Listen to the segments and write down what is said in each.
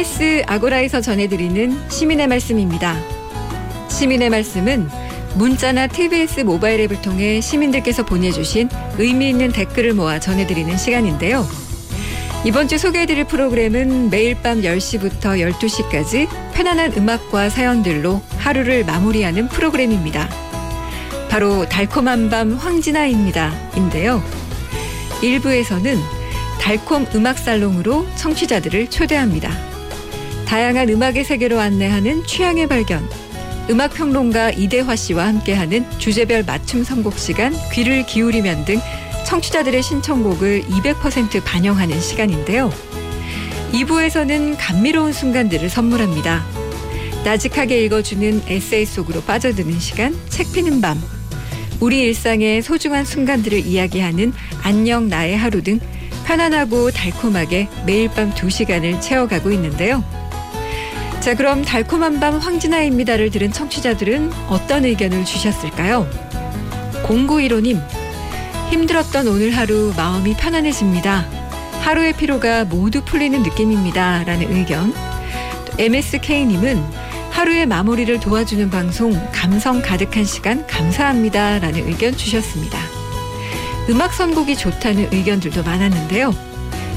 TBS 아고라에서 전해드리는 시민의 말씀입니다. 시민의 말씀은 문자나 TBS 모바일 앱을 통해 시민들께서 보내주신 의미 있는 댓글을 모아 전해드리는 시간인데요. 이번 주 소개해드릴 프로그램은 매일 밤 10시부터 12시까지 편안한 음악과 사연들로 하루를 마무리하는 프로그램입니다. 바로 달콤한 밤 황진아입니다. 인데요. 1부에서는 달콤 음악 살롱으로 청취자들을 초대합니다. 다양한 음악의 세계로 안내하는 취향의 발견. 음악 평론가 이대화 씨와 함께하는 주제별 맞춤 선곡 시간 귀를 기울이면 등 청취자들의 신청곡을 200% 반영하는 시간인데요. 2부에서는 감미로운 순간들을 선물합니다. 나직하게 읽어주는 에세이 속으로 빠져드는 시간 책 피는 밤. 우리 일상의 소중한 순간들을 이야기하는 안녕 나의 하루 등 편안하고 달콤하게 매일 밤 2시간을 채워가고 있는데요. 자, 그럼 달콤한 밤 황진아입니다를 들은 청취자들은 어떤 의견을 주셨을까요? 0915님, 힘들었던 오늘 하루 마음이 편안해집니다. 하루의 피로가 모두 풀리는 느낌입니다. 라는 의견. MSK님은 하루의 마무리를 도와주는 방송 감성 가득한 시간 감사합니다. 라는 의견 주셨습니다. 음악 선곡이 좋다는 의견들도 많았는데요.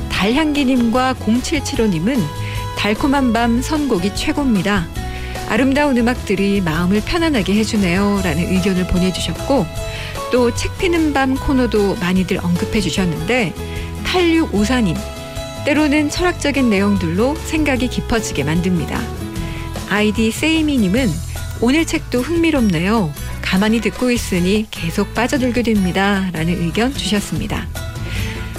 달향기님과 0775님은 달콤한 밤 선곡이 최고입니다. 아름다운 음악들이 마음을 편안하게 해주네요. 라는 의견을 보내주셨고, 또 책 피는 밤 코너도 많이들 언급해 주셨는데, 8654님, 때로는 철학적인 내용들로 생각이 깊어지게 만듭니다. 아이디 세이미님은 오늘 책도 흥미롭네요. 가만히 듣고 있으니 계속 빠져들게 됩니다. 라는 의견 주셨습니다.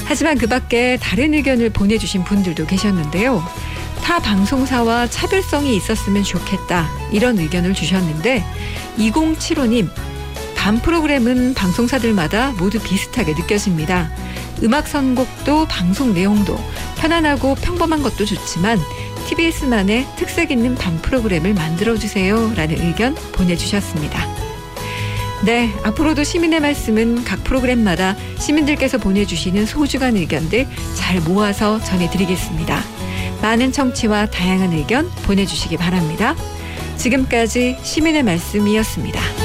하지만 그 밖에 다른 의견을 보내주신 분들도 계셨는데요. 타 방송사와 차별성이 있었으면 좋겠다. 이런 의견을 주셨는데 2075님 밤 프로그램은 방송사들마다 모두 비슷하게 느껴집니다. 음악 선곡도 방송 내용도 편안하고 평범한 것도 좋지만 TBS만의 특색 있는 밤 프로그램을 만들어주세요. 라는 의견 보내주셨습니다. 네, 앞으로도 시민의 말씀은 각 프로그램마다 시민들께서 보내주시는 소중한 의견들 잘 모아서 전해드리겠습니다. 많은 청취와 다양한 의견 보내주시기 바랍니다. 지금까지 시민의 말씀이었습니다.